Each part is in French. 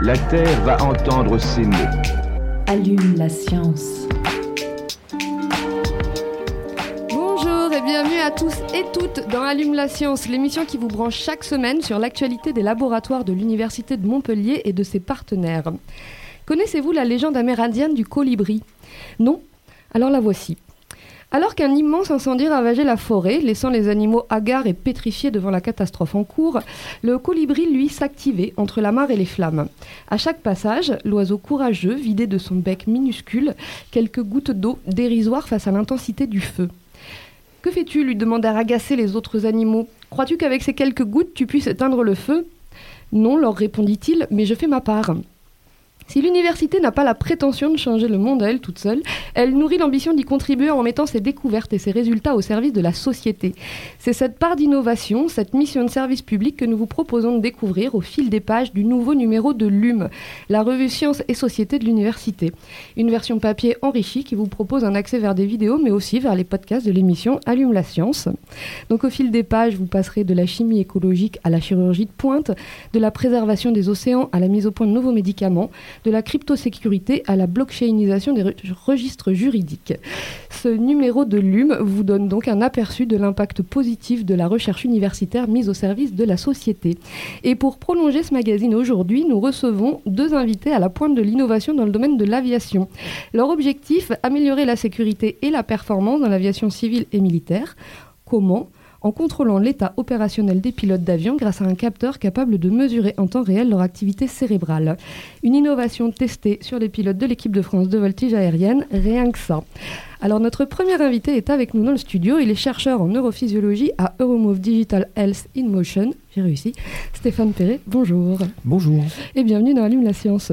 La Terre va entendre ces mots. Allume la science. Bonjour et bienvenue à tous et toutes dans Allume la science, l'émission qui vous branche chaque semaine sur l'actualité des laboratoires de l'Université de Montpellier et de ses partenaires. Connaissez-vous la légende amérindienne du colibri? Non? Alors la voici. Alors qu'un immense incendie ravageait la forêt, laissant les animaux hagards et pétrifiés devant la catastrophe en cours, le colibri, lui, s'activait entre la mare et les flammes. À chaque passage, l'oiseau courageux vidait de son bec minuscule quelques gouttes d'eau dérisoires face à l'intensité du feu. Que fais-tu lui demandèrent agacés les autres animaux. Crois-tu qu'avec ces quelques gouttes tu puisses éteindre le feu? Non, leur répondit-il, mais je fais ma part. Si l'université n'a pas la prétention de changer le monde à elle toute seule, elle nourrit l'ambition d'y contribuer en mettant ses découvertes et ses résultats au service de la société. C'est cette part d'innovation, cette mission de service public que nous vous proposons de découvrir au fil des pages du nouveau numéro de l'UM, la revue Sciences et Société de l'université. Une version papier enrichie qui vous propose un accès vers des vidéos, mais aussi vers les podcasts de l'émission Allume la science. Donc au fil des pages, vous passerez de la chimie écologique à la chirurgie de pointe, de la préservation des océans à la mise au point de nouveaux médicaments, de la cryptosécurité à la blockchainisation des re- registres juridiques. Ce numéro de l'UM vous donne donc un aperçu de l'impact positif de la recherche universitaire mise au service de la société. Et pour prolonger ce magazine aujourd'hui, nous recevons deux invités à la pointe de l'innovation dans le domaine de l'aviation. Leur objectif, améliorer la sécurité et la performance dans l'aviation civile et militaire. Comment en contrôlant l'état opérationnel des pilotes d'avion grâce à un capteur capable de mesurer en temps réel leur activité cérébrale. Une innovation testée sur les pilotes de l'équipe de France de voltige aérienne, rien que ça. Alors notre premier invité est avec nous dans le studio, il est chercheur en neurophysiologie à Euromove Digital Health in Motion, j'ai réussi, Stéphane Perret, bonjour. Bonjour. Et bienvenue dans Allume la science.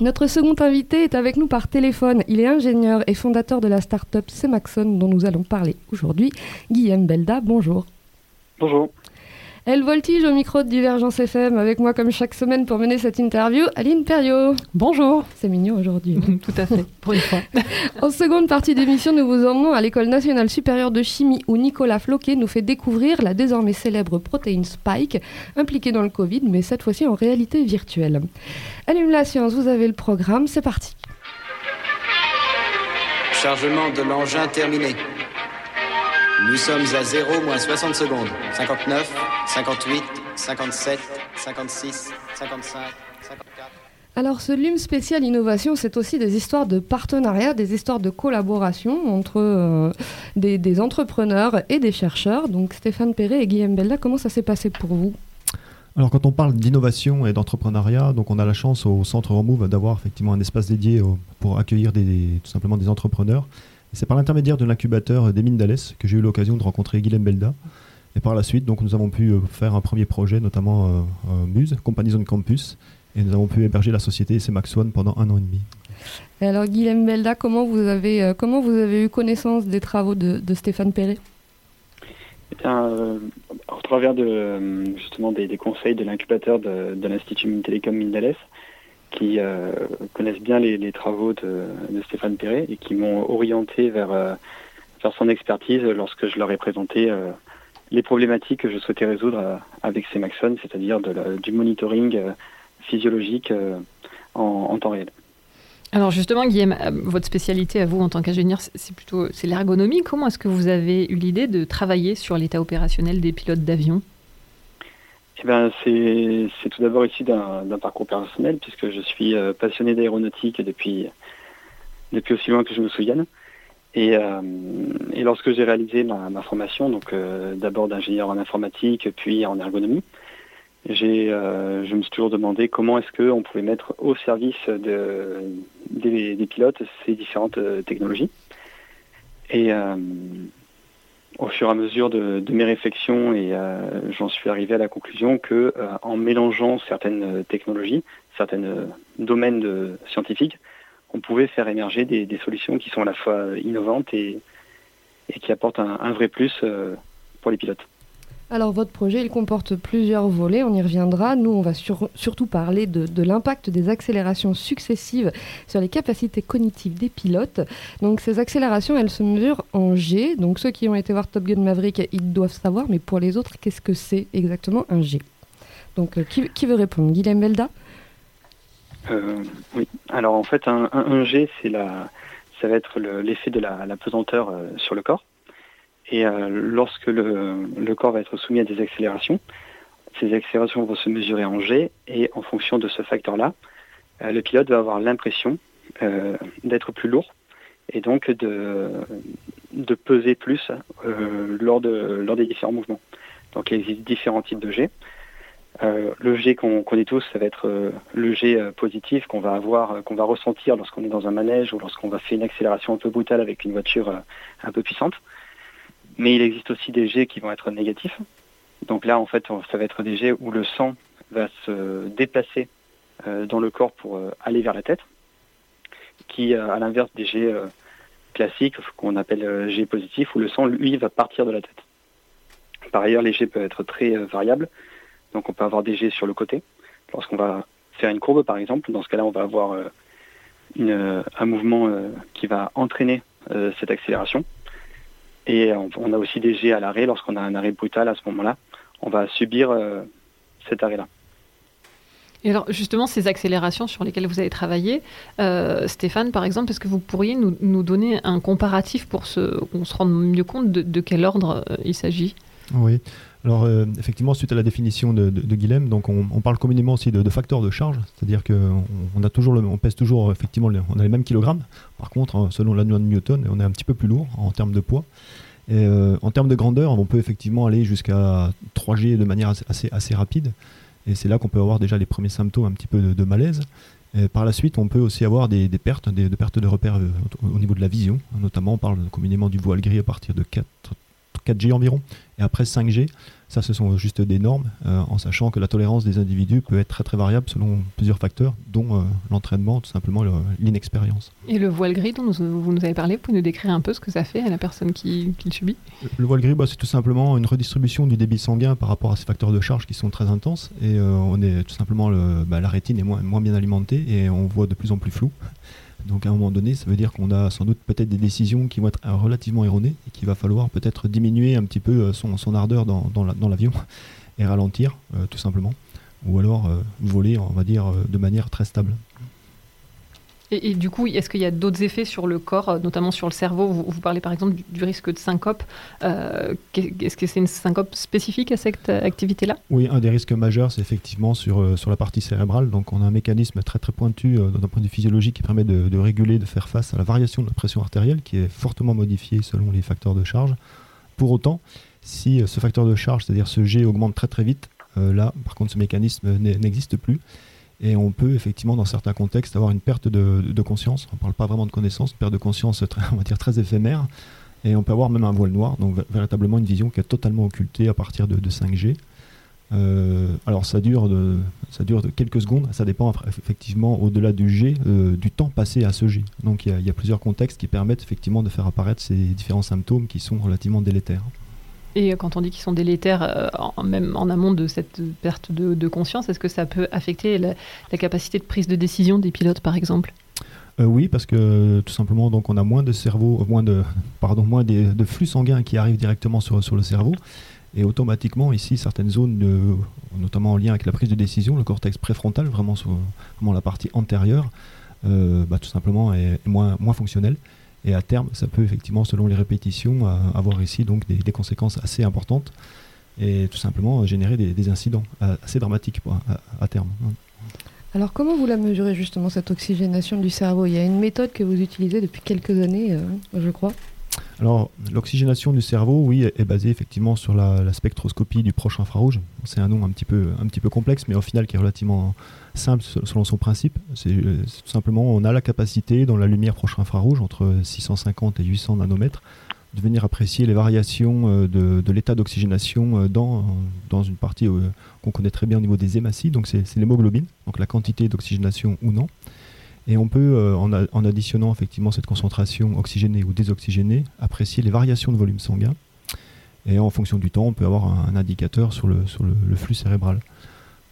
Notre second invité est avec nous par téléphone. Il est ingénieur et fondateur de la start-up Semaxon dont nous allons parler aujourd'hui. Guillaume Belda, bonjour. Bonjour. Elle voltige au micro de Divergence FM avec moi comme chaque semaine pour mener cette interview. Aline Perriot. Bonjour. C'est mignon aujourd'hui. Tout à fait, pour une fois. en seconde partie d'émission, nous vous emmenons à l'École nationale supérieure de chimie où Nicolas Floquet nous fait découvrir la désormais célèbre protéine Spike impliquée dans le Covid, mais cette fois-ci en réalité virtuelle. Allume la science, vous avez le programme, c'est parti. Chargement de l'engin terminé. Nous sommes à 0 moins 60 secondes. 59, 58, 57, 56, 55, 54. Alors ce LUM spécial innovation, c'est aussi des histoires de partenariat, des histoires de collaboration entre euh, des, des entrepreneurs et des chercheurs. Donc Stéphane Perret et Guillaume Bella, comment ça s'est passé pour vous? Alors quand on parle d'innovation et d'entrepreneuriat, donc on a la chance au centre Remove d'avoir effectivement un espace dédié au- pour accueillir des, tout simplement des entrepreneurs. C'est par l'intermédiaire de l'incubateur des mines d'Alès que j'ai eu l'occasion de rencontrer Guilhem Belda. Et par la suite, donc nous avons pu euh, faire un premier projet, notamment euh, euh, Muse, Company Zone Campus, et nous avons pu héberger la société Max One pendant un an et demi. Et alors Guillaume Belda, comment vous avez, euh, comment vous avez eu connaissance des travaux de, de Stéphane Perret? Eh bien, euh, au travers de, justement des, des conseils de l'incubateur de, de l'Institut Mines Télécom d'Alès, qui euh, connaissent bien les, travaux de, Stéphane Perret et qui m'ont orienté vers, euh, vers son expertise lorsque je leur ai présenté euh, les problématiques que je souhaitais résoudre avec ces Maxon, c'est-à-dire du monitoring physiologique en, en temps réel. Alors justement, Guillaume, votre spécialité à vous en tant qu'ingénieur, c'est- plutôt l'ergonomie. Comment est-ce que vous avez eu l'idée de travailler sur l'état opérationnel des pilotes d'avion? Eh ben, c'est tout d'abord issu d'un parcours personnel, puisque je suis euh, passionné d'aéronautique depuis, depuis aussi loin que je me souvienne. Et, euh, lorsque j'ai réalisé ma, ma formation, donc euh, d'abord d'ingénieur en informatique, puis en ergonomie, j'ai, je me suis toujours demandé comment est-ce qu'on pouvait mettre au service de, des, des pilotes ces différentes technologies. Au fur et à mesure de, mes réflexions, et euh, j'en suis arrivé à la conclusion que euh, en mélangeant certaines technologies, certains domaines scientifiques, on pouvait faire émerger des, solutions qui sont à la fois innovantes et, qui apportent un, vrai plus euh, pour les pilotes. Alors votre projet, il comporte plusieurs volets, on y reviendra. Nous, on va sur, surtout parler de, l'impact des accélérations successives sur les capacités cognitives des pilotes. Donc ces accélérations, elles se mesurent en G. Donc ceux qui ont été voir Top Gun Maverick, ils doivent savoir, mais pour les autres, qu'est-ce que c'est exactement un G? Donc euh, qui, veut répondre? Guillaume Belda? Euh, Oui, alors en fait, un, G, c'est la, ça va être l'effet le, de la, la pesanteur euh, sur le corps. Et euh, lorsque le, corps va être soumis à des accélérations, ces accélérations vont se mesurer en G et en fonction de ce facteur-là, euh, le pilote va avoir l'impression euh, d'être plus lourd et donc de, peser plus lors, lors des différents mouvements. Donc il existe différents types de G. le G qu'on connaît tous, ça va être le G positif qu'on va avoir, qu'on va ressentir lorsqu'on est dans un manège ou lorsqu'on va faire une accélération un peu brutale avec une voiture un peu puissante. Mais il existe aussi des jets qui vont être négatifs. Donc là, en fait, ça va être des jets où le sang va se déplacer euh, dans le corps pour euh, aller vers la tête, qui, euh, à l'inverse des jets classiques, qu'on appelle jets positifs, où le sang, lui, va partir de la tête. Par ailleurs, les jets peuvent être très variables. Donc on peut avoir des jets sur le côté. Lorsqu'on va faire une courbe, par exemple, dans ce cas-là, on va avoir un mouvement qui va entraîner cette accélération. Et on a aussi des jets à l'arrêt. Lorsqu'on a un arrêt brutal à ce moment-là, on va subir euh, cet arrêt-là. Et alors justement, ces accélérations sur lesquelles vous avez travaillé, euh, Stéphane, par exemple, est-ce que vous pourriez nous, nous, donner un comparatif pour qu'on se rende mieux compte de, de quel ordre euh, il s'agit? Oui. Alors euh, effectivement, suite à la définition de, de, Guilhem, donc on, parle communément aussi de, de facteurs de charge, c'est-à-dire qu'on on a toujours, le, on pèse toujours effectivement, le, on a les mêmes kilogrammes. Par contre, selon la loi de Newton, on est un petit peu plus lourd en termes de poids. Euh, en termes de grandeur, on peut effectivement aller jusqu'à 3G de manière assez, assez rapide. Et c'est là qu'on peut avoir déjà les premiers symptômes un petit peu de, malaise. Par la suite, on peut aussi avoir des, pertes, des, des, pertes de repères euh, au, au, niveau de la vision. Notamment, on parle communément du voile gris à partir de 4, 4G environ. Et après 5G, ça ce sont juste des normes, euh, en sachant que la tolérance des individus peut être très très variable selon plusieurs facteurs, dont euh, l'entraînement, tout simplement l'inexpérience. Et le voile gris dont nous, vous nous avez parlé, vous pouvez nous décrire un peu ce que ça fait à la personne qui, qui le subit? Le voile gris, bah, c'est tout simplement une redistribution du débit sanguin par rapport à ces facteurs de charge qui sont très intenses, et euh, on est tout simplement, le, bah, la rétine est moins, moins bien alimentée, et on voit de plus en plus flou. Donc à un moment donné, ça veut dire qu'on a sans doute peut-être des décisions qui vont être relativement erronées et qu'il va falloir peut-être diminuer un petit peu son, son ardeur dans, dans l'avion la, et ralentir euh, tout simplement. Ou alors euh, voler, on va dire, euh, de manière très stable. Et, du coup, est-ce qu'il y a d'autres effets sur le corps, notamment sur le cerveau? Vous, parlez par exemple du, risque de syncope. Euh, est-ce que c'est une syncope spécifique à cette activité-là? Oui, un des risques majeurs, c'est effectivement sur, euh, sur la partie cérébrale. Donc, on a un mécanisme très très pointu euh, d'un point de vue physiologique qui permet de, réguler, de faire face à la variation de la pression artérielle qui est fortement modifiée selon les facteurs de charge. Pour autant, si ce facteur de charge, c'est-à-dire ce G, augmente très très vite, là, par contre, ce mécanisme n'existe plus et on peut effectivement dans certains contextes avoir une perte de, conscience, on ne parle pas vraiment de connaissance, une perte de conscience très, on va dire très éphémère, et on peut avoir même un voile noir, donc véritablement une vision qui est totalement occultée à partir de, de 5G. Euh, alors ça dure, de, ça dure quelques secondes, ça dépend effectivement au-delà du G, euh, du temps passé à ce G. Donc il y, a plusieurs contextes qui permettent effectivement de faire apparaître ces différents symptômes qui sont relativement délétères. Et quand on dit qu'ils sont délétères, euh, même en amont de cette perte de, conscience, est-ce que ça peut affecter la, capacité de prise de décision des pilotes, par exemple? Euh, Oui, parce que tout simplement, donc, on a moins de cerveau, moins de, pardon, moins de, flux sanguin qui arrivent directement sur, sur le cerveau. Et automatiquement, ici, certaines zones, notamment en lien avec la prise de décision, le cortex préfrontal, vraiment, vraiment la partie antérieure, euh, bah, tout simplement est, est moins, moins fonctionnelle. Et à terme, ça peut effectivement, selon les répétitions, euh, avoir ici donc des, conséquences assez importantes et tout simplement générer des, incidents assez dramatiques à, à, terme. Alors comment vous la mesurez justement cette oxygénation du cerveau? Il y a une méthode que vous utilisez depuis quelques années, euh, je crois. Alors, l'oxygénation du cerveau, oui, est basée effectivement sur la, spectroscopie du proche infrarouge. C'est un nom un petit, peu, complexe, mais au final qui est relativement simple selon son principe. C'est tout simplement, on a la capacité dans la lumière proche infrarouge, entre 650 et 800 nanomètres, de venir apprécier les variations de, de l'état d'oxygénation dans, dans une partie qu'on connaît très bien au niveau des hématies, donc c'est l'hémoglobine, donc la quantité d'oxygénation ou non. Et on peut, en, en, additionnant effectivement cette concentration oxygénée ou désoxygénée, apprécier les variations de volume sanguin. Et en fonction du temps, on peut avoir un, indicateur sur le, flux cérébral.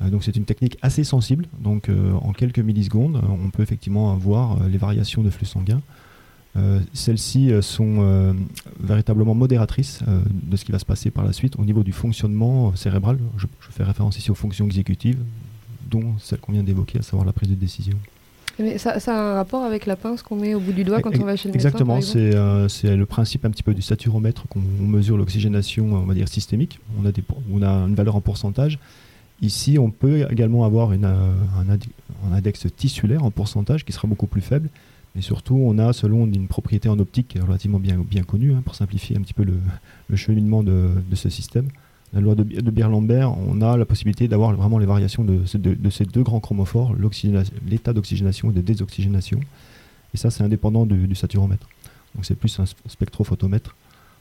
Euh, donc c'est une technique assez sensible. Donc euh, en quelques millisecondes, on peut effectivement voir euh, les variations de flux sanguin. Celles-ci sont véritablement modératrices de ce qui va se passer par la suite au niveau du fonctionnement cérébral. Je, fais référence ici aux fonctions exécutives, dont celle qu'on vient d'évoquer, à savoir la prise de décision. Mais ça, ça, a un rapport avec la pince qu'on met au bout du doigt quand on va chez le médecin Exactement, c'est le principe un petit peu du saturomètre qu'on mesure l'oxygénation, on va dire systémique. On a, des, on a une valeur en pourcentage Ici, on peut également avoir une, euh, un, index tissulaire en pourcentage qui sera beaucoup plus faible. Mais surtout, on a, selon une propriété en optique relativement bien, bien connue, hein, pour simplifier un petit peu le, cheminement de, ce système, la loi de, de Beer-Lambert, on a la possibilité d'avoir vraiment les variations de, ces deux grands chromophores, l'état d'oxygénation et de désoxygénation. Et ça, c'est indépendant du, saturomètre. Donc c'est plus un spectrophotomètre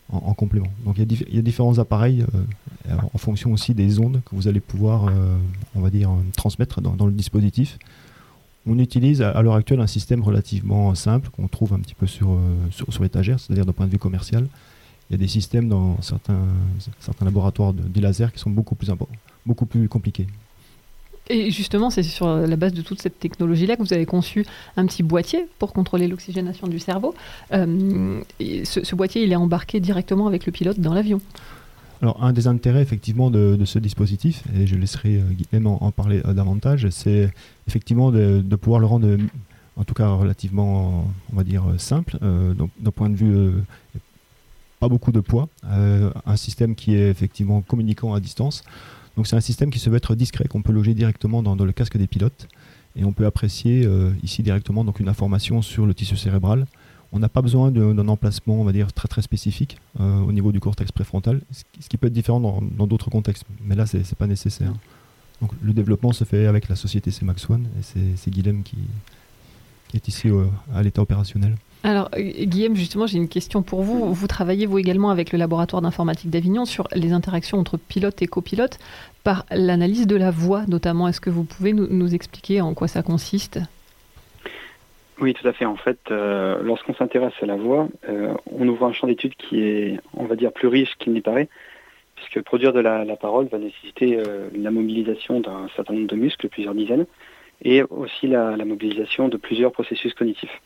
en, complément. Donc il y, a différents appareils euh, en fonction aussi des ondes que vous allez pouvoir, euh, on va dire, transmettre dans, le dispositif. On utilise à, l'heure actuelle un système relativement simple qu'on trouve un petit peu sur, euh, sur, sur l'étagère, c'est-à-dire d'un point de vue commercial. Il y a des systèmes dans certains, certains laboratoires de, de laser qui sont beaucoup plus, beaucoup plus compliqués. Et justement, c'est sur la base de toute cette technologie-là que vous avez conçu un petit boîtier pour contrôler l'oxygénation du cerveau. Euh, ce, boîtier, il est embarqué directement avec le pilote dans l'avion. Alors, un des intérêts effectivement de, ce dispositif, et je laisserai euh, Guillaume en, parler euh, davantage, c'est effectivement de, pouvoir le rendre, en tout cas relativement, on va dire, simple, d'un point de vue pas beaucoup de poids, un système qui est effectivement communiquant à distance. Donc c'est un système qui se veut être discret, qu'on peut loger directement dans, le casque des pilotes. Et on peut apprécier euh, ici directement donc une information sur le tissu cérébral. On n'a pas besoin d'un emplacement, on va dire, très très spécifique euh, au niveau du cortex préfrontal, ce qui peut être différent dans d'autres contextes. Mais là, ce n'est pas nécessaire. Donc le développement se fait avec la société C-Max One, et c'est Guilhem qui, est ici euh, à l'état opérationnel. Alors, euh, Guillaume, justement, j'ai une question pour vous. Vous travaillez, vous également, avec le laboratoire d'informatique d'Avignon sur les interactions entre pilote et copilote par l'analyse de la voix, notamment. Est-ce que vous pouvez nous, expliquer en quoi ça consiste? Oui, tout à fait. En fait, euh, lorsqu'on s'intéresse à la voix, euh, on ouvre un champ d'étude qui est, on va dire, plus riche qu'il n'y paraît, puisque produire de la, parole va nécessiter la mobilisation d'un certain nombre de muscles, plusieurs dizaines, et aussi la mobilisation de plusieurs processus cognitifs.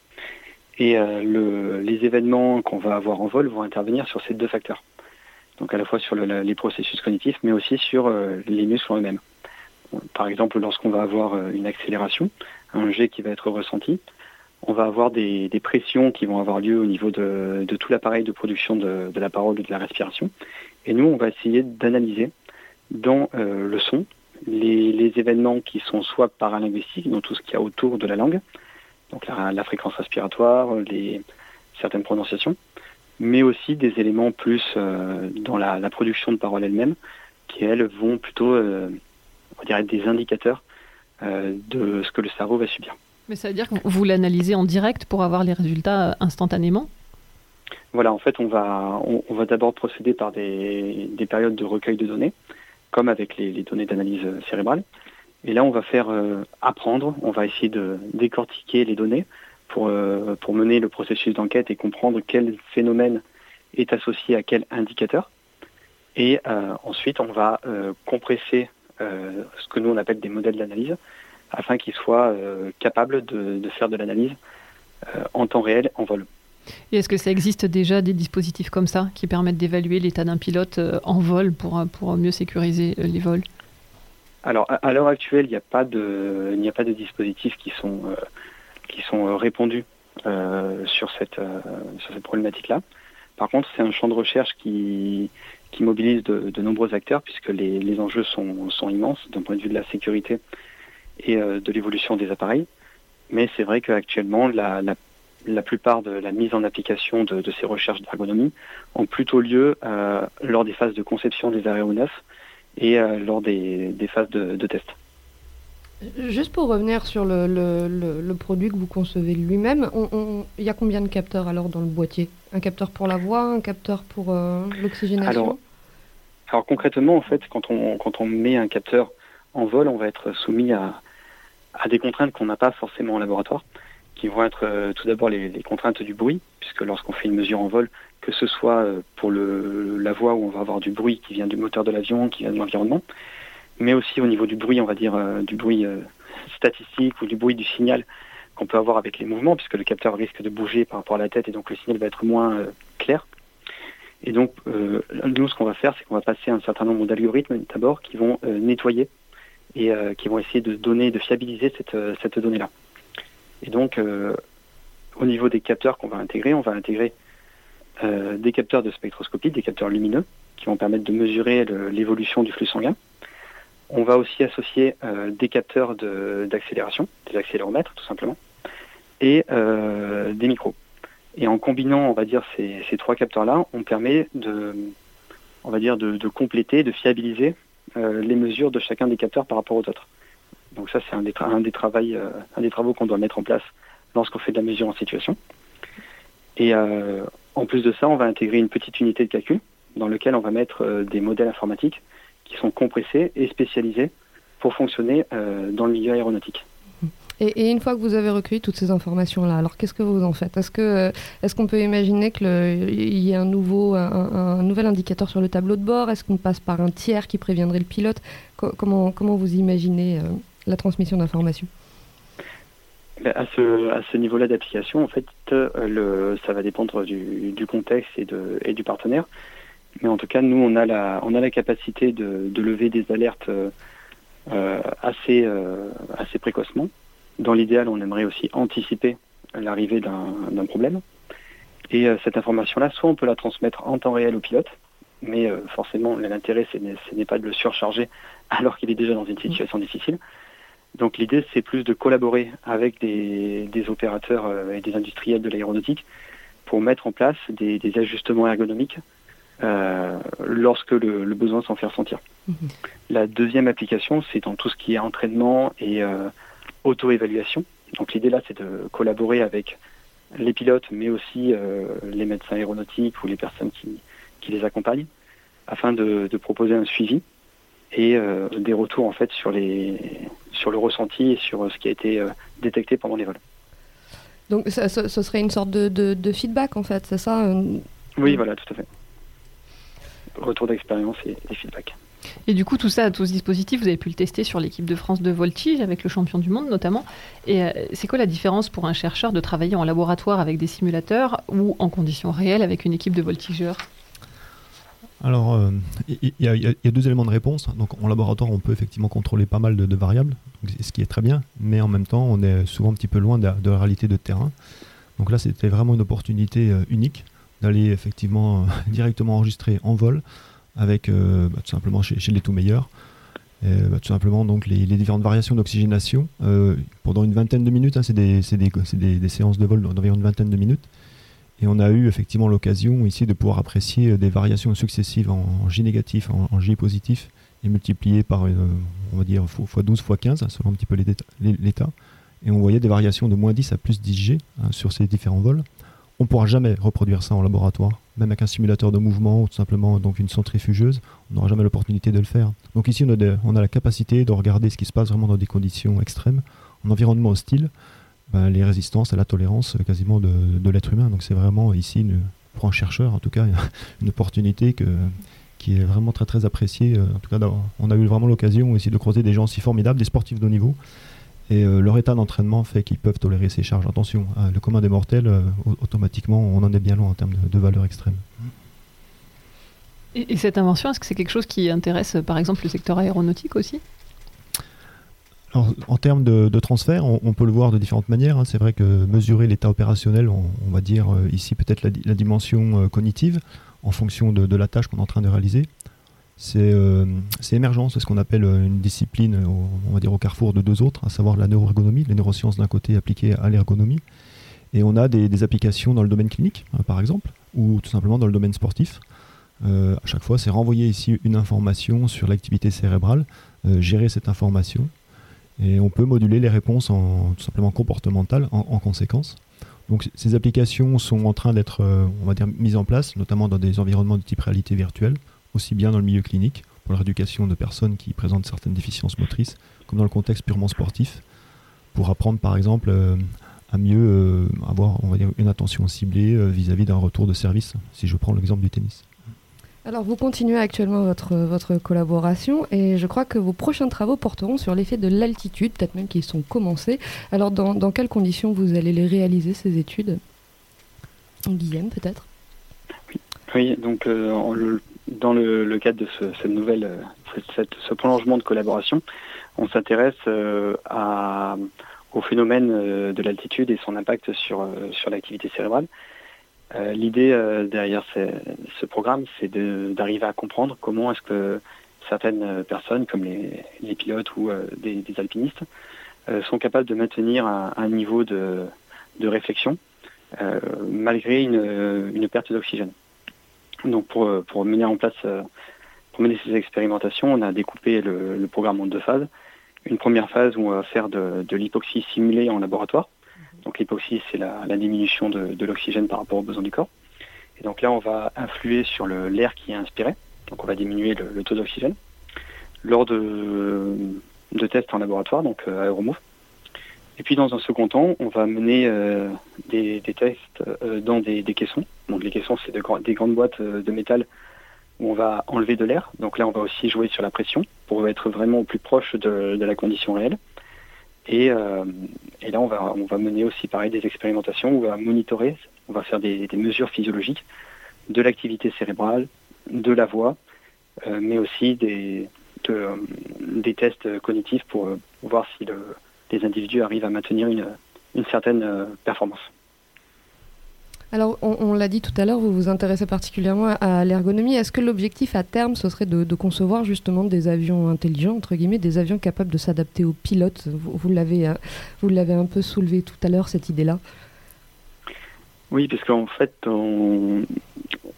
Et euh, le, les événements qu'on va avoir en vol vont intervenir sur ces deux facteurs. Donc à la fois sur le, les processus cognitifs, mais aussi sur euh, les muscles en eux-mêmes. Par exemple, lorsqu'on va avoir euh, une accélération, un jet qui va être ressenti, on va avoir des, pressions qui vont avoir lieu au niveau de, tout l'appareil de production de, la parole et de la respiration. Et nous, on va essayer d'analyser dans le son les, les, événements qui sont soit paralinguistiques, donc tout ce qu'il y a autour de la langue, donc la, fréquence respiratoire, les, certaines prononciations, mais aussi des éléments plus euh, dans la, production de paroles elles-mêmes, qui elles vont plutôt, euh, on être des indicateurs euh, de ce que le cerveau va subir. Mais ça veut dire que vous l'analysez en direct pour avoir les résultats instantanément? Voilà, en fait, on va, on, va d'abord procéder par des, des, périodes de recueil de données, comme avec les, les données d'analyse cérébrale. Et là, on va faire euh, apprendre, on va essayer de décortiquer les données pour, euh, pour mener le processus d'enquête et comprendre quel phénomène est associé à quel indicateur. Et euh, ensuite, on va compresser ce que nous on appelle des modèles d'analyse afin qu'ils soient capables de, de, faire de l'analyse en temps réel en vol. Et est-ce que ça existe déjà des dispositifs comme ça qui permettent d'évaluer l'état d'un pilote en vol pour, pour mieux sécuriser les vols? Alors, à, l'heure actuelle, il n'y a pas de, dispositifs qui sont, euh, sont euh, répandus euh, sur cette, cette problématique-là. Par contre, c'est un champ de recherche qui, qui mobilise de, nombreux acteurs puisque les, les enjeux sont, sont immenses d'un point de vue de la sécurité et de l'évolution des appareils. Mais c'est vrai qu'actuellement, la, la, la, plupart de la mise en application de, de ces recherches d'ergonomie ont plutôt lieu lors des phases de conception des aéronefs et euh, lors des, phases de, test. Juste pour revenir sur le, le- le- le produit que vous concevez lui-même, il y a combien de capteurs alors dans le boîtier? Un capteur pour la voix, un capteur pour euh, l'oxygénation? Alors, alors concrètement, en fait, quand on, quand on met un capteur en vol, on va être soumis à, à des contraintes qu'on n'a pas forcément en laboratoire, qui vont être euh, tout d'abord les, contraintes du bruit, puisque lorsqu'on fait une mesure en vol, que ce soit euh, pour le, la voix où on va avoir du bruit qui vient du moteur de l'avion, qui vient de l'environnement, mais aussi au niveau du bruit, on va dire euh, du bruit statistique ou du bruit du signal qu'on peut avoir avec les mouvements, puisque le capteur risque de bouger par rapport à la tête et donc le signal va être moins clair. Et donc, nous, ce qu'on va faire, c'est qu'on va passer un certain nombre d'algorithmes d'abord qui vont nettoyer et qui vont essayer de donner, de fiabiliser cette, cette donnée-là. Et donc, euh, au niveau des capteurs qu'on va intégrer, on va intégrer euh, des capteurs de spectroscopie, des capteurs lumineux, qui vont permettre de mesurer l'évolution du flux sanguin. On va aussi associer euh, des capteurs d'accélération, des accéléromètres tout simplement, et des micros. Et en combinant, on va dire, ces, ces trois capteurs-là, on permet de, on va dire, de, compléter, de fiabiliser les mesures de chacun des capteurs par rapport aux autres. Donc ça, c'est un des, euh, un des travaux qu'on doit mettre en place lorsqu'on fait de la mesure en situation. Et euh, en plus de ça, on va intégrer une petite unité de calcul dans lequel on va mettre euh, des modèles informatiques qui sont compressés et spécialisés pour fonctionner dans le milieu aéronautique. Et, une fois que vous avez recueilli toutes ces informations-là, alors qu'est-ce que vous en faites? Est-ce est-ce qu'on peut imaginer que le- il y ait un nouveau un, nouvel indicateur sur le tableau de bord? Est-ce qu'on passe par un tiers qui préviendrait le pilote? Co- Comment comment vous imaginez la transmission d'informations Ben, À ce, à ce niveau-là d'application, en fait, euh, le, ça va dépendre du, contexte et, de, et du partenaire. Mais en tout cas, nous, on a la, on a la capacité de, lever des alertes euh, euh, assez, euh, assez précocement. Dans l'idéal, on aimerait aussi anticiper l'arrivée d'un problème. Et euh, cette information-là, soit on peut la transmettre en temps réel au pilote, mais euh, forcément, l'intérêt, ce n'est pas de le surcharger alors qu'il est déjà dans une situation difficile. Donc l'idée, c'est plus de collaborer avec des, des opérateurs euh, et des industriels de l'aéronautique pour mettre en place des, des ajustements ergonomiques euh, lorsque le, le besoin s'en fait ressentir. La deuxième application, c'est dans tout ce qui est entraînement et euh, auto-évaluation. Donc l'idée là, c'est de collaborer avec les pilotes, mais aussi euh, les médecins aéronautiques ou les personnes qui, qui les accompagnent, afin de, de proposer un suivi et euh, des retours en fait sur les sur le ressenti et sur ce qui a été euh, détecté pendant les vols. Donc ça- ce, ce serait une sorte de, de- de feedback en fait, c'est ça euh, Oui, voilà, tout à fait. Retour d'expérience et, et feedback. Et du coup, tout ça, tout ce dispositif, vous avez pu le tester sur l'équipe de France de voltige, avec le champion du monde notamment. Et euh, c'est quoi la différence pour un chercheur de travailler en laboratoire avec des simulateurs ou en conditions réelles avec une équipe de voltigeurs? Alors, euh, il y, a- deux éléments de réponse. Donc, en laboratoire, on peut effectivement contrôler pas mal de, variables, ce qui est très bien, mais en même temps, on est souvent un petit peu loin de, la- réalité de terrain. Donc là, c'était vraiment une opportunité euh, unique d'aller effectivement euh, directement enregistrer en vol avec bah, tout simplement chez, les tout meilleurs. Bah, tout simplement donc les, différentes variations d'oxygénation pendant une vingtaine de minutes. hein, c'est des séances de vol d'environ une vingtaine de minutes. Et on a eu effectivement l'occasion ici de pouvoir apprécier euh, des variations successives en, J négatif, en, en J positif, et multipliées par, euh, on va dire, x 12, x 15, hein, selon un petit peu l'état. Et on voyait des variations de moins 10 à plus 10 G hein, sur ces différents vols. On ne pourra jamais reproduire ça en laboratoire, même avec un simulateur de mouvement ou tout simplement donc une centrifugeuse, on n'aura jamais l'opportunité de le faire. Donc ici, on a la capacité de regarder ce qui se passe vraiment dans des conditions extrêmes, en environnement hostile, ben, les résistances à la tolérance euh, quasiment de, l'être humain. Donc c'est vraiment ici, pour un chercheur en tout cas, une opportunité qui est vraiment très très appréciée. Euh, En tout cas, on a eu vraiment l'occasion ici de croiser des gens si formidables, des sportifs de haut niveau. Et euh, leur état d'entraînement fait qu'ils peuvent tolérer ces charges. Attention, hein, le commun des mortels, au- automatiquement, on en est bien loin en termes de, valeur extrême. et, et cette invention, est-ce que c'est quelque chose qui intéresse par exemple le secteur aéronautique aussi? En termes de, transfert, on, peut le voir de différentes manières. hein. C'est vrai que mesurer l'état opérationnel, on, va dire euh, ici peut-être la, di- la dimension euh, cognitive en fonction de, la tâche qu'on est en train de réaliser. C'est euh, émergent, c'est ce qu'on appelle une discipline, au- on va dire au carrefour de deux autres, à savoir la neuroergonomie, les neurosciences d'un côté appliquées à l'ergonomie. Et on a des, applications dans le domaine clinique, hein, par exemple, ou tout simplement dans le domaine sportif. À chaque fois, c'est renvoyer ici une information sur l'activité cérébrale, gérer cette information, Et on peut moduler les réponses en, tout simplement comportementales en, en conséquence. Donc ces applications sont en train d'être, euh, mises en place, notamment dans des environnements de type réalité virtuelle, aussi bien dans le milieu clinique, pour la rééducation de personnes qui présentent certaines déficiences motrices, comme dans le contexte purement sportif, pour apprendre par exemple euh, à mieux euh, avoir une attention ciblée vis-à-vis d'un retour de service, si je prends l'exemple du tennis. Alors vous continuez actuellement votre, votre collaboration et je crois que vos prochains travaux porteront sur l'effet de l'altitude, peut-être même qu'ils sont commencés. Alors dans, quelles conditions vous allez les réaliser ces études? Guillaume peut-être? Oui. donc euh, dans le, cadre de ce, cette ce prolongement de collaboration, on s'intéresse euh, au phénomène euh, de l'altitude et son impact euh, sur l'activité cérébrale. Euh, L'idée euh, derrière ce, programme, c'est d'arriver à comprendre comment est-ce que certaines personnes, comme les, pilotes ou euh, des, alpinistes, euh, sont capables de maintenir un, niveau de, réflexion malgré une, perte d'oxygène. Donc pour, mener en place, pour mener ces expérimentations, on a découpé le, programme en deux phases. Une première phase où on va faire de l'hypoxie simulée en laboratoire donc l'hypoxie, c'est la, diminution de, l'oxygène par rapport aux besoins du corps. Et donc là, on va influer sur l'air qui est inspiré. Donc on va diminuer le, taux d'oxygène. Lors de, tests en laboratoire, donc euh, aéromove. Et puis dans un second temps, on va mener euh, des, tests euh, dans des, caissons. Donc les caissons, c'est de, des grandes boîtes de métal où on va enlever de l'air. Donc là, on va aussi jouer sur la pression pour être vraiment au plus proche de la condition réelle. Et, euh, et, là, on va, on va mener aussi pareil des expérimentations où on va monitorer, on va faire des, mesures physiologiques de l'activité cérébrale, de la voix, euh, mais aussi des, de, euh, des tests cognitifs pour voir si le, les individus arrivent à maintenir une, une certaine performance. Alors, on, l'a dit tout à l'heure, vous vous intéressez particulièrement à, l'ergonomie. Est-ce que l'objectif à terme, ce serait de, concevoir justement des avions intelligents, entre guillemets, des avions capables de s'adapter aux pilotes? Vous, vous l'avez un peu soulevé tout à l'heure, cette idée-là. Oui, parce qu'en fait, on,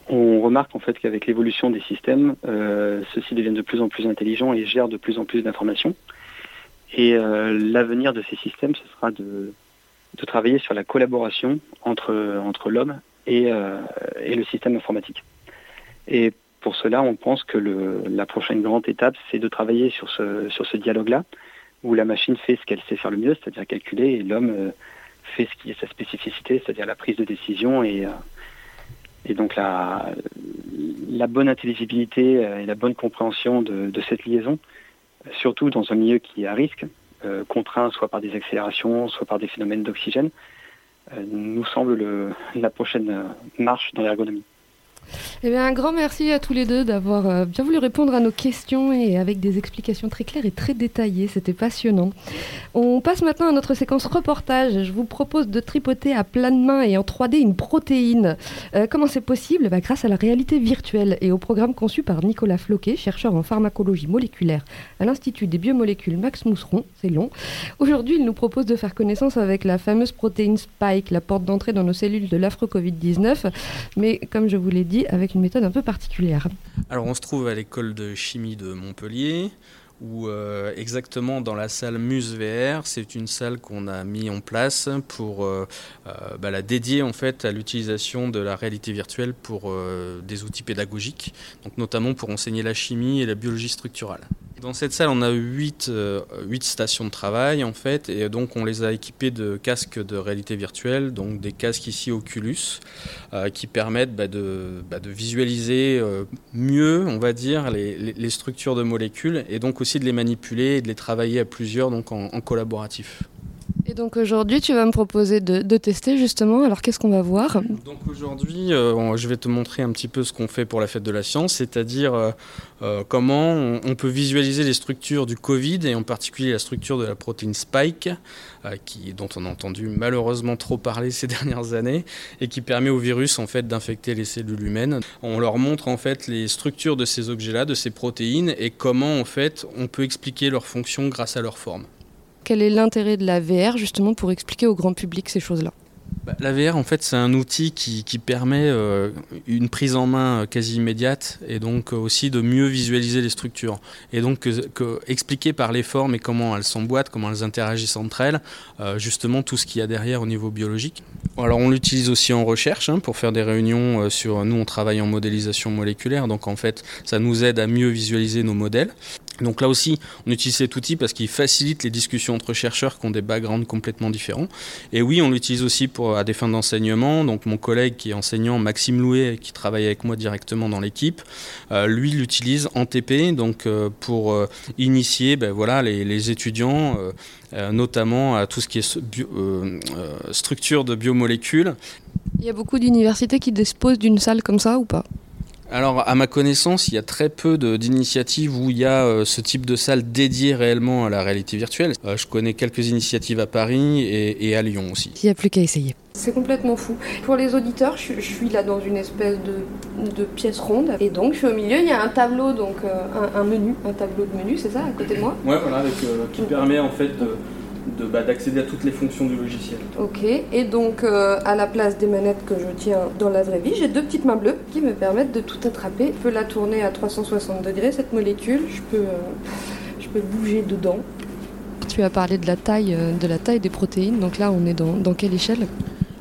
on, remarque en fait qu'avec l'évolution des systèmes, euh, ceux-ci deviennent de plus en plus intelligents et gèrent de plus en plus d'informations. Et euh, l'avenir de ces systèmes, ce sera de de travailler sur la collaboration entre, entre l'homme et, euh, et, le système informatique. Et pour cela, on pense que la prochaine grande étape, c'est de travailler sur ce, sur ce dialogue-là, où la machine fait ce qu'elle sait faire le mieux, c'est-à-dire calculer, et l'homme euh, fait ce qui est sa spécificité, c'est-à-dire la prise de décision et, euh, et donc la, la bonne intelligibilité et la bonne compréhension de cette liaison, surtout dans un milieu qui est à risque, euh, contraints soit par des accélérations, soit par des phénomènes d'oxygène, euh, nous semble le, la prochaine marche dans l'ergonomie. Eh bien, un grand merci à tous les deux d'avoir euh, bien voulu répondre à nos questions et avec des explications très claires et très détaillées. C'était passionnant. On passe maintenant à notre séquence reportage. Je vous propose de tripoter à pleine main et en 3D une protéine. Euh, comment c'est possible? Bah, Grâce à la réalité virtuelle et au programme conçu par Nicolas Floquet, chercheur en pharmacologie moléculaire à l'Institut des biomolécules Max Mousseron. C'est long. Aujourd'hui, il nous propose de faire connaissance avec la fameuse protéine Spike, la porte d'entrée dans nos cellules de l'affreux Covid-19. Mais comme je vous l'ai dit, avec une méthode un peu particulière. Alors on se trouve à l'école de chimie de Montpellier où euh, exactement dans la salle Muse VR, c'est une salle qu'on a mis en place pour euh, euh, bah, la dédier en fait à l'utilisation de la réalité virtuelle pour euh, des outils pédagogiques, donc notamment pour enseigner la chimie et la biologie structurale. Dans cette salle, on a 8, euh, 8 stations de travail en fait, et donc on les a équipées de casques de réalité virtuelle, donc des casques ici Oculus, euh, qui permettent bah, de, bah, de, visualiser euh, mieux, on va dire, les, structures de molécules, et donc aussi de les manipuler et de les travailler à plusieurs, donc en collaboratif. Et donc aujourd'hui, tu vas me proposer de, tester justement. Alors qu'est-ce qu'on va voir? Donc aujourd'hui, euh, je vais te montrer un petit peu ce qu'on fait pour la fête de la science, c'est-à-dire euh, euh, comment on, peut visualiser les structures du Covid et en particulier la structure de la protéine Spike, dont on a entendu malheureusement trop parler ces dernières années et qui permet au virus en fait d'infecter les cellules humaines. On leur montre en fait les structures de ces objets-là, de ces protéines et comment en fait on peut expliquer leur fonction grâce à leur forme quel est l'intérêt de la VR justement pour expliquer au grand public ces choses-là bah, La VR, en fait, c'est un outil qui, permet euh, une prise en main quasi immédiate et donc aussi de mieux visualiser les structures. Et donc, que, que, expliquer par les formes et comment elles s'emboîtent, comment elles interagissent entre elles, euh, justement tout ce qu'il y a derrière au niveau biologique. Alors, on l'utilise aussi en recherche hein, pour faire des réunions euh, sur. Nous, on travaille en modélisation moléculaire, donc en fait, ça nous aide à mieux visualiser nos modèles. Donc là aussi, on utilise cet outil parce qu'il facilite les discussions entre chercheurs qui ont des backgrounds complètement différents. Et oui, on l'utilise aussi pour, à des fins d'enseignement. Donc mon collègue qui est enseignant, Maxime Louet, qui travaille avec moi directement dans l'équipe, euh, lui l'utilise en TP, donc euh, pour euh, initier ben, voilà, les, étudiants, notamment à tout ce qui est structure de biomolécules. Il y a beaucoup d'universités qui disposent d'une salle comme ça ou pas? Alors, à ma connaissance, il y a très peu d'initiatives où il y a euh, ce type de salle dédiée réellement à la réalité virtuelle. Euh, je connais quelques initiatives à Paris et, et à Lyon aussi. Il n'y a plus qu'à essayer. C'est complètement fou. Pour les auditeurs, je, je, suis là dans une espèce de, de, pièce ronde. Et donc, je suis au milieu, il y a un tableau, donc euh, un, un, menu, un tableau de menu, c'est ça, à côté de moi? Ouais, voilà, avec, qui permet en fait de d'accéder bah, à toutes les fonctions du logiciel. Ok, et donc euh, à la place des manettes que je tiens dans la vraie vie, j'ai deux petites mains bleues qui me permettent de tout attraper. Je peux la tourner à 360 degrés, cette molécule, je peux, euh, je peux bouger dedans. Tu as parlé de la taille, euh, de la taille des protéines, donc là on est dans, dans quelle échelle?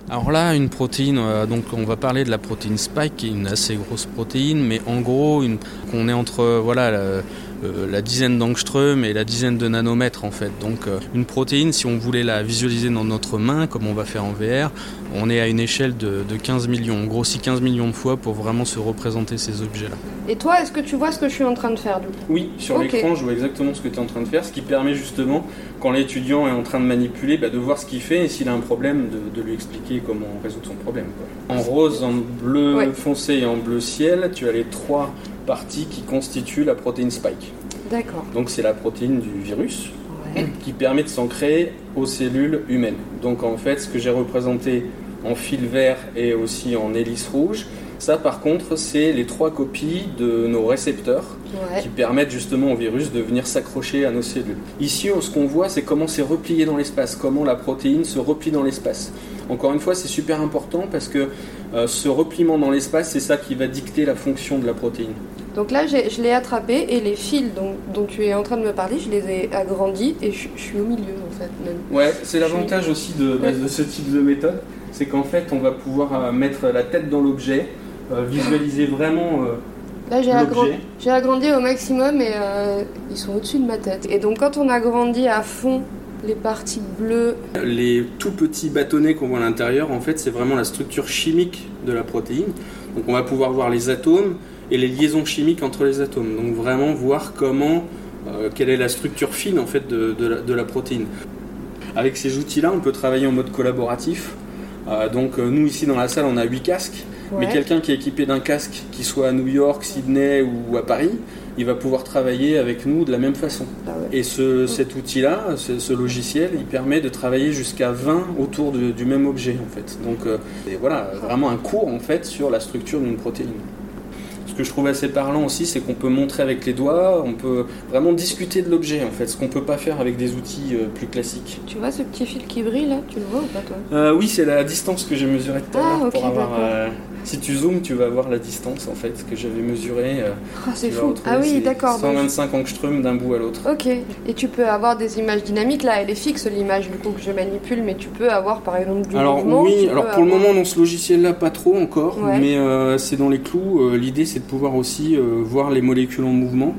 Alors là, une protéine, euh, donc on va parler de la protéine spike, qui est une assez grosse protéine, mais en gros, une, on est entre voilà la, euh, la dizaine d'angström et la dizaine de nanomètres en fait. Donc euh, une protéine, si on voulait la visualiser dans notre main, comme on va faire en VR, on est à une échelle de, de 15 millions. On grossit 15 millions de fois pour vraiment se représenter ces objets-là. Et toi, est-ce que tu vois ce que je suis en train de faire du coup Oui, sur okay. l'écran, je vois exactement ce que tu es en train de faire, ce qui permet justement, quand l'étudiant est en train de manipuler, bah, de voir ce qu'il fait et s'il a un problème, de, de lui expliquer comment résoudre son problème. Quoi. En rose, en bleu ouais. foncé et en bleu ciel, tu as les trois parties qui constituent la protéine spike. D'accord. Donc c'est la protéine du virus ouais. qui permet de s'ancrer aux cellules humaines. Donc en fait, ce que j'ai représenté en fil vert et aussi en hélice rouge, ça, par contre, c'est les trois copies de nos récepteurs ouais. qui permettent justement au virus de venir s'accrocher à nos cellules. Ici, ce qu'on voit, c'est comment c'est replié dans l'espace, comment la protéine se replie dans l'espace. Encore une fois, c'est super important parce que euh, ce repliement dans l'espace, c'est ça qui va dicter la fonction de la protéine. Donc là, je l'ai attrapé et les fils dont, dont, tu es en train de me parler, je les ai agrandis et je, je suis au milieu en fait. Même. Ouais, c'est l'avantage suis... aussi de, ouais. de, ce type de méthode, c'est qu'en fait, on va pouvoir euh, mettre la tête dans l'objet, euh, visualiser vraiment. euh, Là, j'ai agrandi, agrandi, au maximum et euh, ils sont au-dessus de ma tête. Et donc, quand on agrandit à fond les parties bleues. Les tout petits bâtonnets qu'on voit à l'intérieur, en fait, c'est vraiment la structure chimique de la protéine. Donc, on va pouvoir voir les atomes et les liaisons chimiques entre les atomes. Donc, vraiment voir comment, euh, quelle est la structure fine en fait de, de, la, de la, protéine. Avec ces outils-là, on peut travailler en mode collaboratif. Euh, donc, nous ici dans la salle, on a 8 casques. Ouais. Mais quelqu'un qui est équipé d'un casque, qui soit à New York, Sydney ou à Paris, il va pouvoir travailler avec nous de la même façon. Ah ouais. Et ce, cet outil-là, ce, ce, logiciel, il permet de travailler jusqu'à 20 autour de, du même objet en fait. Donc euh, voilà, vraiment un cours en fait sur la structure d'une protéine. Ce que je trouve assez parlant aussi, c'est qu'on peut montrer avec les doigts, on peut vraiment discuter de l'objet en fait, ce qu'on peut pas faire avec des outils euh, plus classiques. Tu vois ce petit fil qui brille là, tu le vois ou pas toi? Euh, Oui, c'est la distance que j'ai mesurée tout à l'heure ah, okay, pour avoir. Euh, si tu zoomes, tu vas voir la distance en fait que j'avais mesurée. Oh, c'est fou. Ah oui, d'accord. 125 donc... angström d'un bout à l'autre. Ok. Et tu peux avoir des images dynamiques. Là, elle est fixe l'image du coup que je manipule, mais tu peux avoir par exemple du alors, mouvement. Oui. Alors pour avoir... le moment dans ce logiciel-là, pas trop encore, ouais. mais euh, c'est dans les clous. Euh, L'idée, c'est de pouvoir aussi euh, voir les molécules en mouvement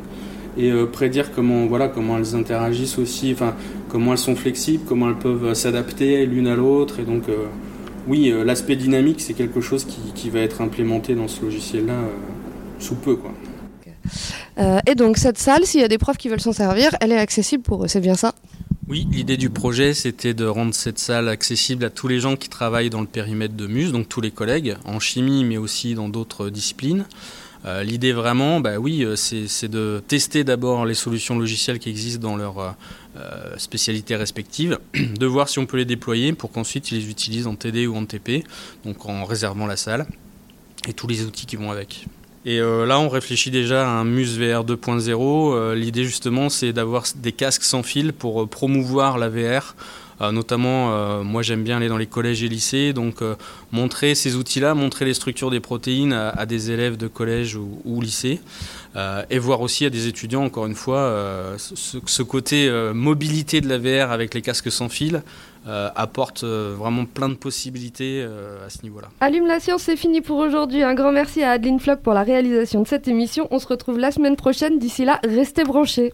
et prédire comment voilà comment elles interagissent aussi, enfin comment elles sont flexibles, comment elles peuvent s'adapter l'une à l'autre et donc oui, euh, l'aspect dynamique, c'est quelque chose qui, qui, va être implémenté dans ce logiciel-là euh, sous peu. Quoi. Euh, et donc, cette salle, s'il y a des profs qui veulent s'en servir, elle est accessible pour eux, c'est bien ça? Oui, l'idée du projet, c'était de rendre cette salle accessible à tous les gens qui travaillent dans le périmètre de Muse, donc tous les collègues, en chimie, mais aussi dans d'autres disciplines. Euh, L'idée vraiment, bah oui, c'est de tester d'abord les solutions logicielles qui existent dans leur euh, spécialités respectives, de voir si on peut les déployer pour qu'ensuite ils les utilisent en TD ou en TP, donc en réservant la salle et tous les outils qui vont avec. Et euh, là, on réfléchit déjà à un Muse VR 2.0. Euh, L'idée justement, c'est d'avoir des casques sans fil pour promouvoir la VR notamment, moi j'aime bien aller dans les collèges et lycées, donc montrer ces outils-là, montrer les structures des protéines à, des élèves de collège ou, lycée. Euh, et voir aussi à des étudiants, encore une fois, euh, ce, côté euh, mobilité de la VR avec les casques sans fil apporte vraiment plein de possibilités à ce niveau-là. Allume la science, c'est fini pour aujourd'hui. Un grand merci à Adeline Flock pour la réalisation de cette émission. On se retrouve la semaine prochaine. D'ici là, restez branchés.